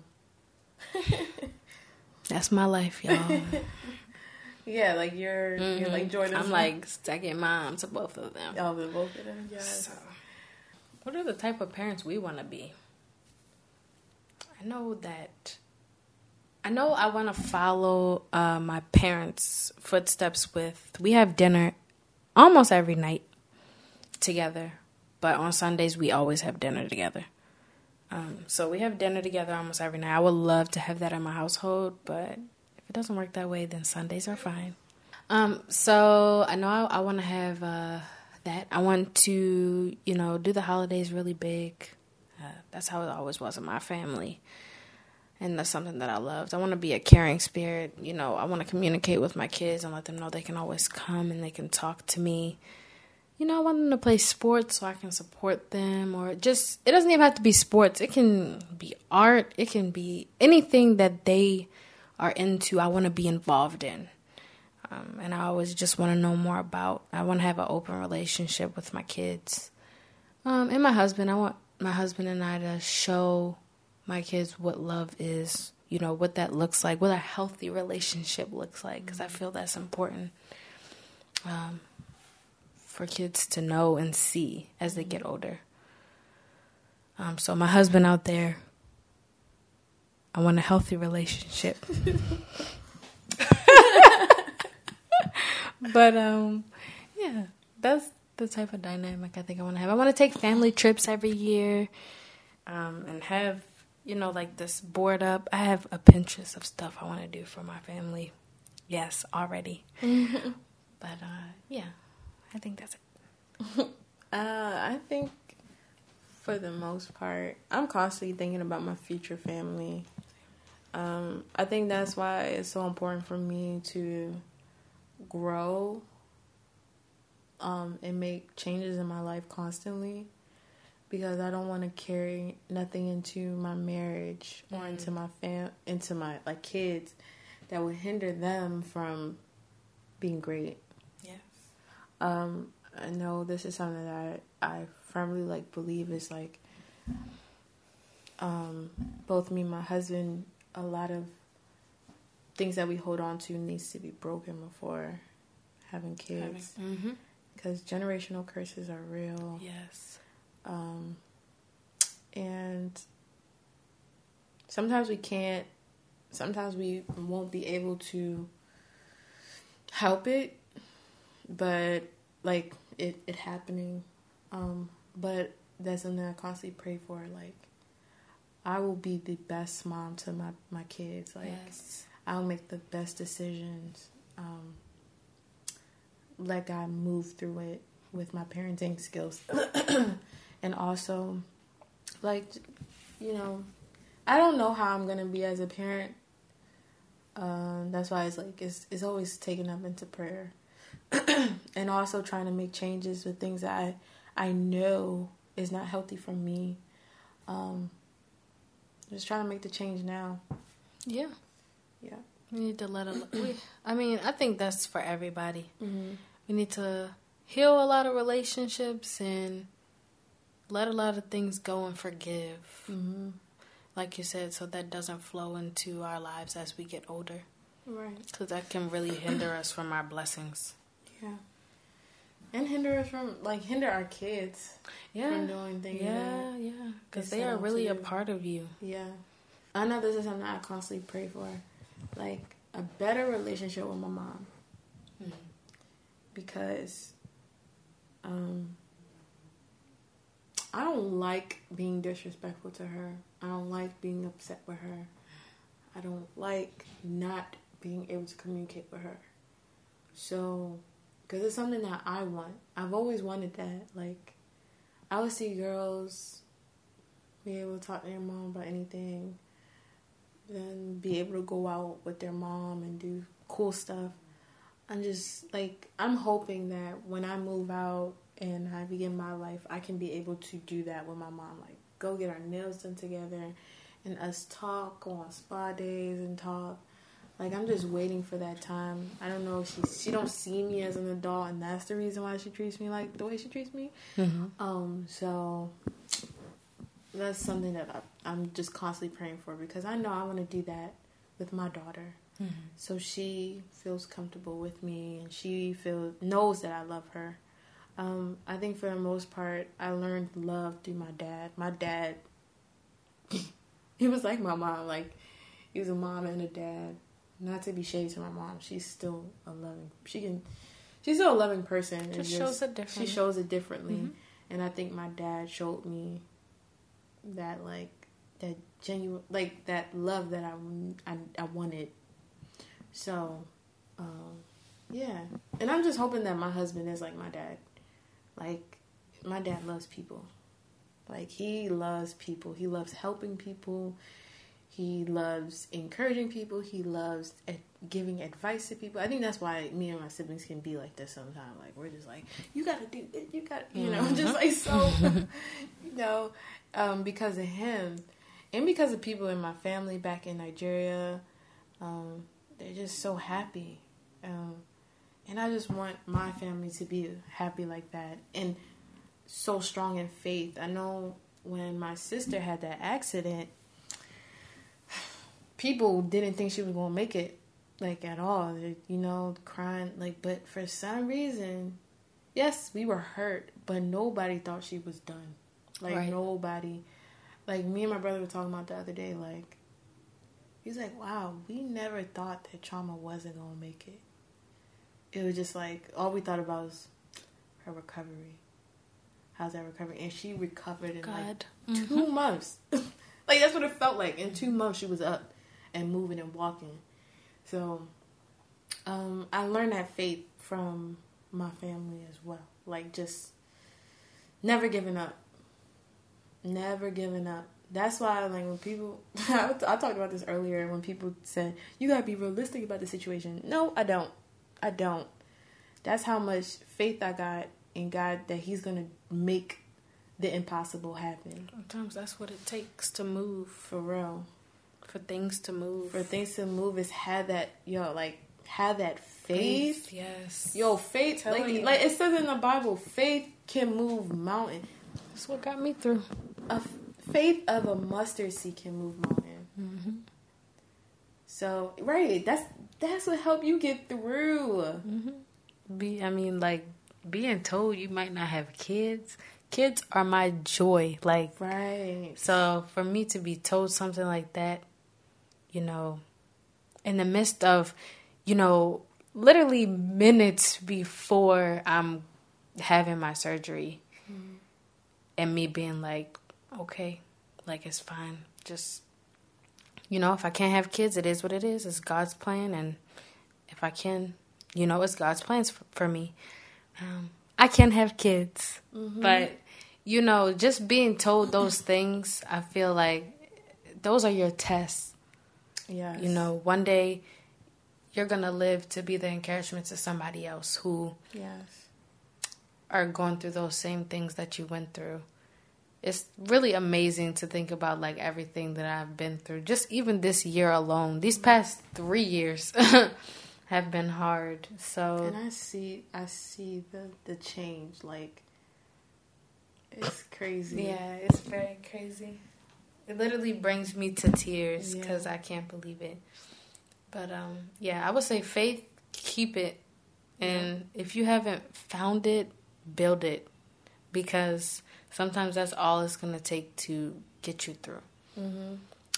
[SPEAKER 1] That's my life, y'all.
[SPEAKER 2] Yeah, like you're, you're like
[SPEAKER 1] Mhm.
[SPEAKER 2] Jordan's.
[SPEAKER 1] I'm like second mom to both of them.
[SPEAKER 2] oh, the both of them. Yes.
[SPEAKER 1] So, what are the type of parents we want to be? I know that. I know I want to follow uh, my parents' footsteps with. We have dinner almost every night together, but on Sundays we always have dinner together. Um, so we have dinner together almost every night. I would love to have that in my household, but if it doesn't work that way, then Sundays are fine. Um, so I know I, I want to have uh, that. I want to, you know, do the holidays really big. Uh, that's how it always was in my family, and that's something that I loved. I want to be a caring spirit. You know, I want to communicate with my kids and let them know they can always come and they can talk to me. You know, I want them to play sports so I can support them, or just it doesn't even have to be sports. It can be art. It can be anything that they are into. I want to be involved in. Um, and I always just want to know more about. I want to have an open relationship with my kids, um, and my husband. I want my husband and I to show my kids what love is, you know, what that looks like, what a healthy relationship looks like, because I feel that's important um, for kids to know and see as they get older. Um, so, my husband out there, I want a healthy relationship. but um, yeah, that's the type of dynamic I think I want to have. I want to take family trips every year, um, and have you know like this board up. I have a Pinterest of stuff I want to do for my family. Yes, already. but uh, yeah, I think that's it.
[SPEAKER 2] uh, I think for the most part, I'm constantly thinking about my future family. Um, I think that's why it's so important for me to grow um, and make changes in my life constantly because I don't want to carry nothing into my marriage or mm-hmm. into my fam into my like kids that would hinder them from being great. Yes. Um, I know this is something that I, I firmly like believe is like um, both me and my husband a lot of things that we hold on to needs to be broken before having kids. Because mm-hmm. generational curses are real. Yes. Um, and sometimes we can't, sometimes we won't be able to help it, but like it, it happening. Um, but that's something I constantly pray for. Like, I will be the best mom to my, my kids. Like, yes. I'll make the best decisions. Um, let God move through it with my parenting skills. and also, like, you know, I don't know how I'm going to be as a parent. Um, that's why it's like, it's, it's always taken up into prayer. and also trying to make changes with things that I, I know is not healthy for me. Um, just trying to make the change now.
[SPEAKER 1] Yeah. Yeah. We need to let it. We, I mean, I think that's for everybody. Mm-hmm. We need to heal a lot of relationships and let a lot of things go and forgive. Mm-hmm. Like you said, so that doesn't flow into our lives as we get older. Right. Because that can really hinder us from our blessings.
[SPEAKER 2] Yeah. And hinder us from, like, hinder our kids yeah. from doing things.
[SPEAKER 1] Yeah, yeah. Because they are really a part of you.
[SPEAKER 2] Yeah. I know this is something I constantly pray for like a better relationship with my mom mm-hmm. because um, I don't like being disrespectful to her. I don't like being upset with her. I don't like not being able to communicate with her. So, because it's something that I want. I've always wanted that. Like, I would see girls be able to talk to their mom about anything and be able to go out with their mom and do cool stuff. I'm just like I'm hoping that when I move out and I begin my life, I can be able to do that with my mom. Like go get our nails done together and us talk, go on spa days and talk. Like I'm just waiting for that time. I don't know if she she don't see me as an adult, and that's the reason why she treats me like the way she treats me. Mm-hmm. Um, so that's something that I, am just constantly praying for because I know I want to do that with my daughter. Mm-hmm. So she feels comfortable with me and she feels knows that I love her. Um, I think for the most part, I learned love through my dad. My dad, he was like my mom. Like he was a mom and a dad. Not to be shady to my mom, she's still a loving. She can, she's still a loving person.
[SPEAKER 1] Just, just shows it differently.
[SPEAKER 2] She shows it differently, mm-hmm. and I think my dad showed me that like that genuine like that love that I I, I wanted. So, um, yeah, and I'm just hoping that my husband is like my dad. Like my dad loves people. Like he loves people. He loves helping people. He loves encouraging people. He loves giving advice to people. I think that's why me and my siblings can be like this sometimes. Like we're just like, you gotta do it. You got, to you know, just like so, you know um, because of him and because of people in my family back in Nigeria. Um, they're just so happy. Um, and I just want my family to be happy like that and so strong in faith. I know when my sister had that accident, people didn't think she was gonna make it, like at all. You know, crying like. But for some reason, yes, we were hurt, but nobody thought she was done. Like
[SPEAKER 1] Right.
[SPEAKER 2] nobody. Like me and my brother were talking about the other day. Like he's like, "Wow, we never thought that trauma wasn't gonna make it." It was just like all we thought about was her recovery. How's that recovery? And she recovered in like
[SPEAKER 1] God.
[SPEAKER 2] 2 months. like that's what it felt like. In two months, she was up and moving and walking. So, um, I learned that faith from my family as well. Like just never giving up. Never giving up. That's why, like, when people, I talked about this earlier. When people said you gotta be realistic about the situation. No, I don't. I don't. That's how much faith I got in God that He's gonna make the impossible happen.
[SPEAKER 1] Sometimes that's what it takes to move,
[SPEAKER 2] For real.
[SPEAKER 1] for things to move.
[SPEAKER 2] For things to move is have that yo, like have that faith.
[SPEAKER 1] Yes.
[SPEAKER 2] Yo, faith like
[SPEAKER 1] you.
[SPEAKER 2] like it says in the Bible, faith can move mountain.
[SPEAKER 1] That's what got me through.
[SPEAKER 2] A faith of a mustard seed can move mountain.
[SPEAKER 1] Mm-hmm.
[SPEAKER 2] So right, that's that's what helped you get through.
[SPEAKER 1] Mm-hmm. Be, I mean, like being told you might not have kids. Kids are my joy. Like,
[SPEAKER 2] Right.
[SPEAKER 1] so for me to be told something like that, you know, in the midst of, you know, literally minutes before I'm having my surgery, and me being like, okay, like it's fine. Just, you know, if I can't have kids, it is what it is. It's God's plan, and if I can, you know, it's God's plans for, for me. Um, I can't have kids, but you know, just being told those things, I feel like those are your tests.
[SPEAKER 2] Yeah,
[SPEAKER 1] You know, one day you're gonna live to be the encouragement to somebody else who
[SPEAKER 2] Yes.
[SPEAKER 1] are going through those same things that you went through. It's really amazing to think about like everything that I've been through. Just even this year alone, these past three years have been hard. So
[SPEAKER 2] And I see I see the the change like it's crazy.
[SPEAKER 1] yeah, it's very crazy. It literally brings me to tears
[SPEAKER 2] Yeah.
[SPEAKER 1] because I can't believe it. But um, yeah, I would say faith, keep it, and if you haven't found it, build it, because sometimes that's all it's gonna take to get you through.
[SPEAKER 2] hmm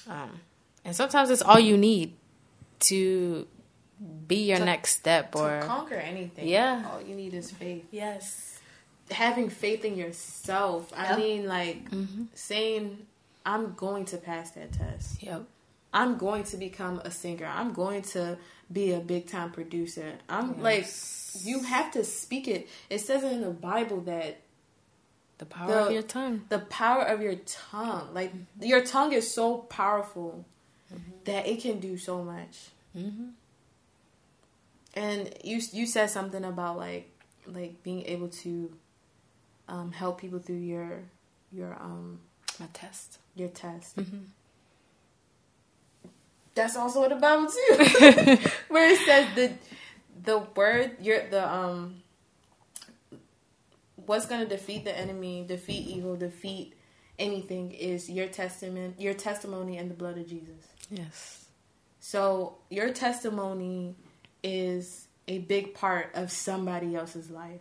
[SPEAKER 1] Um, and sometimes it's all you need to be your
[SPEAKER 2] To-
[SPEAKER 1] next step,
[SPEAKER 2] To
[SPEAKER 1] or
[SPEAKER 2] conquer anything.
[SPEAKER 1] Yeah.
[SPEAKER 2] All you need is faith.
[SPEAKER 1] yes,
[SPEAKER 2] Having faith in yourself. I mean like
[SPEAKER 1] mm-hmm.
[SPEAKER 2] saying I'm going to pass that test.
[SPEAKER 1] yep,
[SPEAKER 2] I'm going to become a singer. I'm going to be a big time producer. I'm like you have to speak it. It says in the Bible that
[SPEAKER 1] the power
[SPEAKER 2] The-
[SPEAKER 1] of your tongue.
[SPEAKER 2] the power of your tongue, like your tongue is so powerful that it can do so much.
[SPEAKER 1] Mm-hmm.
[SPEAKER 2] And you you said something about like like being able to um, help people through your your um
[SPEAKER 1] My test.
[SPEAKER 2] your test.
[SPEAKER 1] Mm-hmm.
[SPEAKER 2] That's also in the Bible too, where it says the the word your the um what's gonna defeat the enemy, defeat evil, defeat anything is your testament, your testimony, and the blood of Jesus.
[SPEAKER 1] Yes.
[SPEAKER 2] So your testimony is a big part of somebody else's life.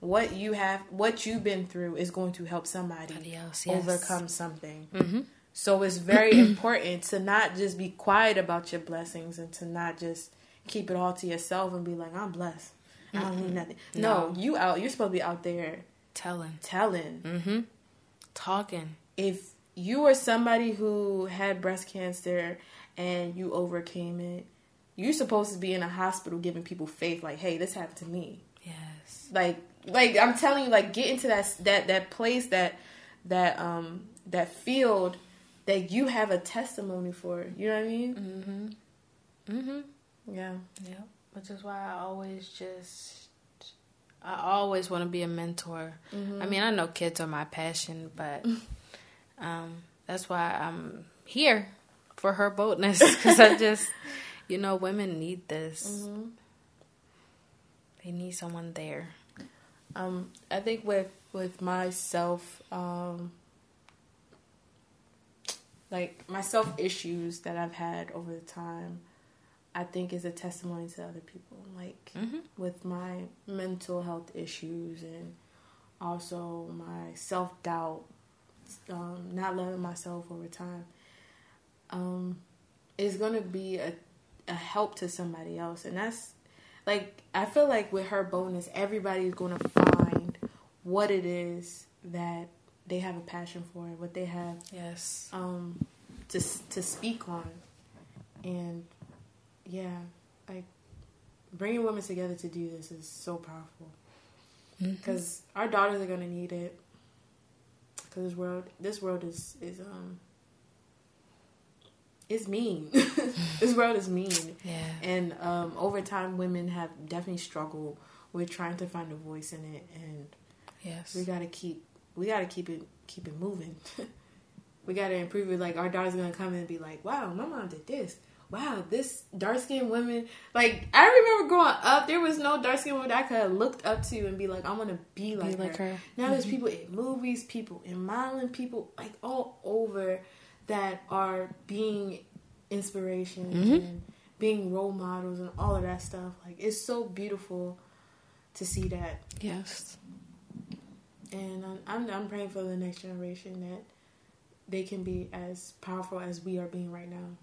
[SPEAKER 2] What you have, what you've been through, is going to help somebody
[SPEAKER 1] Somebody else. Yes.
[SPEAKER 2] overcome something.
[SPEAKER 1] Mm-hmm.
[SPEAKER 2] So it's very important to not just be quiet about your blessings and to not just keep it all to yourself and be like, I'm blessed. I don't need nothing. No,
[SPEAKER 1] No.
[SPEAKER 2] you out you're supposed to be out there
[SPEAKER 1] Telling.
[SPEAKER 2] telling.
[SPEAKER 1] Mm-hmm. Talking.
[SPEAKER 2] If you were somebody who had breast cancer and you overcame it, you're supposed to be in a hospital giving people faith, like, hey, this happened to me.
[SPEAKER 1] Yes.
[SPEAKER 2] Like like I'm telling you, like get into that that that place that that um that field that you have a testimony for. You know what I mean?
[SPEAKER 1] Mm-hmm. Mm-hmm.
[SPEAKER 2] Yeah.
[SPEAKER 1] Yep. Which is why I always just I always want to be a mentor.
[SPEAKER 2] Mm-hmm.
[SPEAKER 1] I mean, I know kids are my passion, but um, that's why I'm here for her boldness because I just, you know, women need this.
[SPEAKER 2] Mhm.
[SPEAKER 1] They need someone there.
[SPEAKER 2] Um, I think with with myself, um, like my self issues that I've had over the time, I think is a testimony to other people. Like
[SPEAKER 1] Mm-hmm.
[SPEAKER 2] with my mental health issues and also my self doubt, um, not loving myself over time, um, is gonna be a a help to somebody else, and that's like I feel like with her boldness, everybody's gonna find what it is that they have a passion for, what they have
[SPEAKER 1] Yes.
[SPEAKER 2] um to to speak on and yeah like bringing women together to do this is so powerful
[SPEAKER 1] Mm-hmm.
[SPEAKER 2] because our daughters are gonna need it because this world this world is is um it's mean this world is mean
[SPEAKER 1] Yeah.
[SPEAKER 2] and um over time women have definitely struggled with trying to find a voice in it and
[SPEAKER 1] Yes.
[SPEAKER 2] we gotta keep we gotta keep it keep it moving. we gotta improve it. Like our daughter's gonna come in and be like, "Wow, my mom did this. Wow, this dark skinned women." Like I remember growing up, there was no dark skinned woman I could have looked up to and be like, "I want to be like,
[SPEAKER 1] Be like
[SPEAKER 2] her.
[SPEAKER 1] her.
[SPEAKER 2] Now there's people in movies, people in modeling, people like all over that are being inspirations
[SPEAKER 1] Mhm.
[SPEAKER 2] and being role models and all of that stuff. Like it's so beautiful to see that
[SPEAKER 1] Yes.
[SPEAKER 2] and I'm, I'm I'm praying for the next generation that they can be as powerful as we are being right now.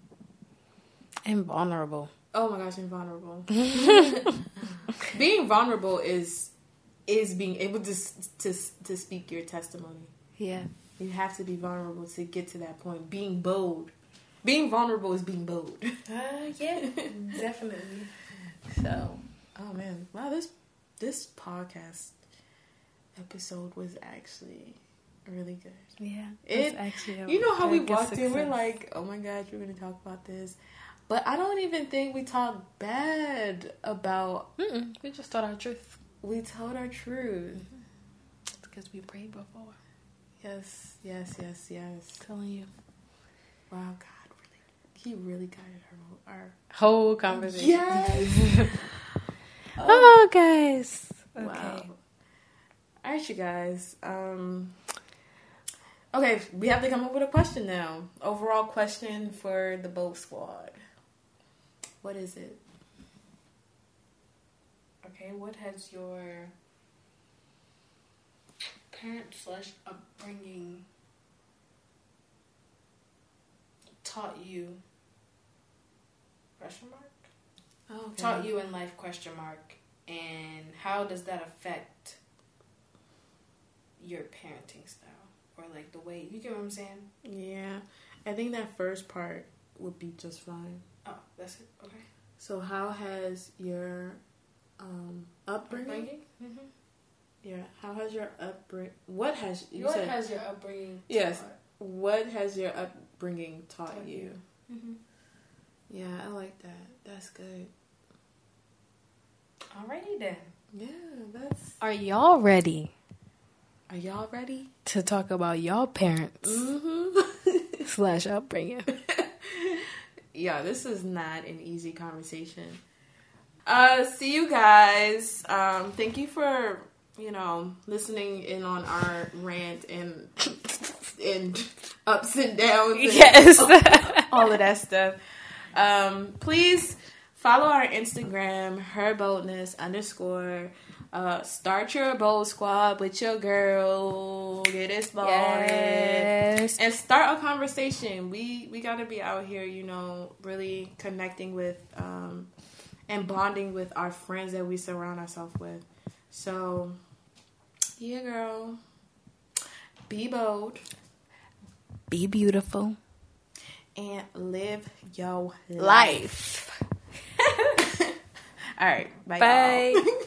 [SPEAKER 1] And vulnerable.
[SPEAKER 2] Oh my gosh, and vulnerable. being vulnerable is is being able to to to speak your testimony.
[SPEAKER 1] Yeah.
[SPEAKER 2] You have to be vulnerable to get to that point. Being bold. Being vulnerable is being bold.
[SPEAKER 1] Uh, yeah. Definitely.
[SPEAKER 2] So, oh man, wow this this podcast episode was actually really good.
[SPEAKER 1] Yeah.
[SPEAKER 2] It-
[SPEAKER 1] actually a
[SPEAKER 2] You know how we walked in, we're like, oh my gosh, we're gonna talk about this. But I don't even think we talked bad about
[SPEAKER 1] Mm-mm. We just told our truth.
[SPEAKER 2] we told our truth.
[SPEAKER 1] Because we prayed before.
[SPEAKER 2] Yes, yes, yes, yes.
[SPEAKER 1] telling you.
[SPEAKER 2] Wow, God really he really guided our our
[SPEAKER 1] Whole conversation.
[SPEAKER 2] Yes.
[SPEAKER 1] Oh, guys. Okay.
[SPEAKER 2] Wow. Alright you guys. Um Okay, we have to come up with a question now. Overall question for the bold squad. What is it?
[SPEAKER 1] Okay, what has your parent slash upbringing taught you? Question mark.
[SPEAKER 2] Oh,
[SPEAKER 1] Taught you in life? Question mark. And how does that affect your parenting style or like the way you get what I'm saying?
[SPEAKER 2] Yeah, I think that first part would be just fine.
[SPEAKER 1] Oh, that's it. Okay.
[SPEAKER 2] So, how has your um, upbringing?
[SPEAKER 1] Mm-hmm.
[SPEAKER 2] Yeah, how has your upbringing? What has you
[SPEAKER 1] What
[SPEAKER 2] said?
[SPEAKER 1] has your upbringing?
[SPEAKER 2] Yes. what has your upbringing taught
[SPEAKER 1] Taught
[SPEAKER 2] you?
[SPEAKER 1] Mm-hmm.
[SPEAKER 2] Yeah, I like that. That's good.
[SPEAKER 1] Alrighty then.
[SPEAKER 2] Yeah, that's.
[SPEAKER 1] Are y'all ready
[SPEAKER 2] Are y'all ready?
[SPEAKER 1] to talk about y'all parents
[SPEAKER 2] Mm-hmm.
[SPEAKER 1] slash upbringing?
[SPEAKER 2] yeah, this is not an easy conversation. Uh, see you guys. Um, thank you for you know listening in on our rant and and ups and downs. And
[SPEAKER 1] Yes.
[SPEAKER 2] all of that stuff. Um, please follow our Instagram, her boldness underscore. Uh, start your bold squad with your girl. Get it started
[SPEAKER 1] yes.
[SPEAKER 2] and start a conversation. We we got to be out here, you know, really connecting with um, and bonding with our friends that we surround ourselves with. So, yeah, girl, be bold
[SPEAKER 1] Be beautiful.
[SPEAKER 2] and live your life.
[SPEAKER 1] Life.
[SPEAKER 2] All right, bye.
[SPEAKER 1] Bye.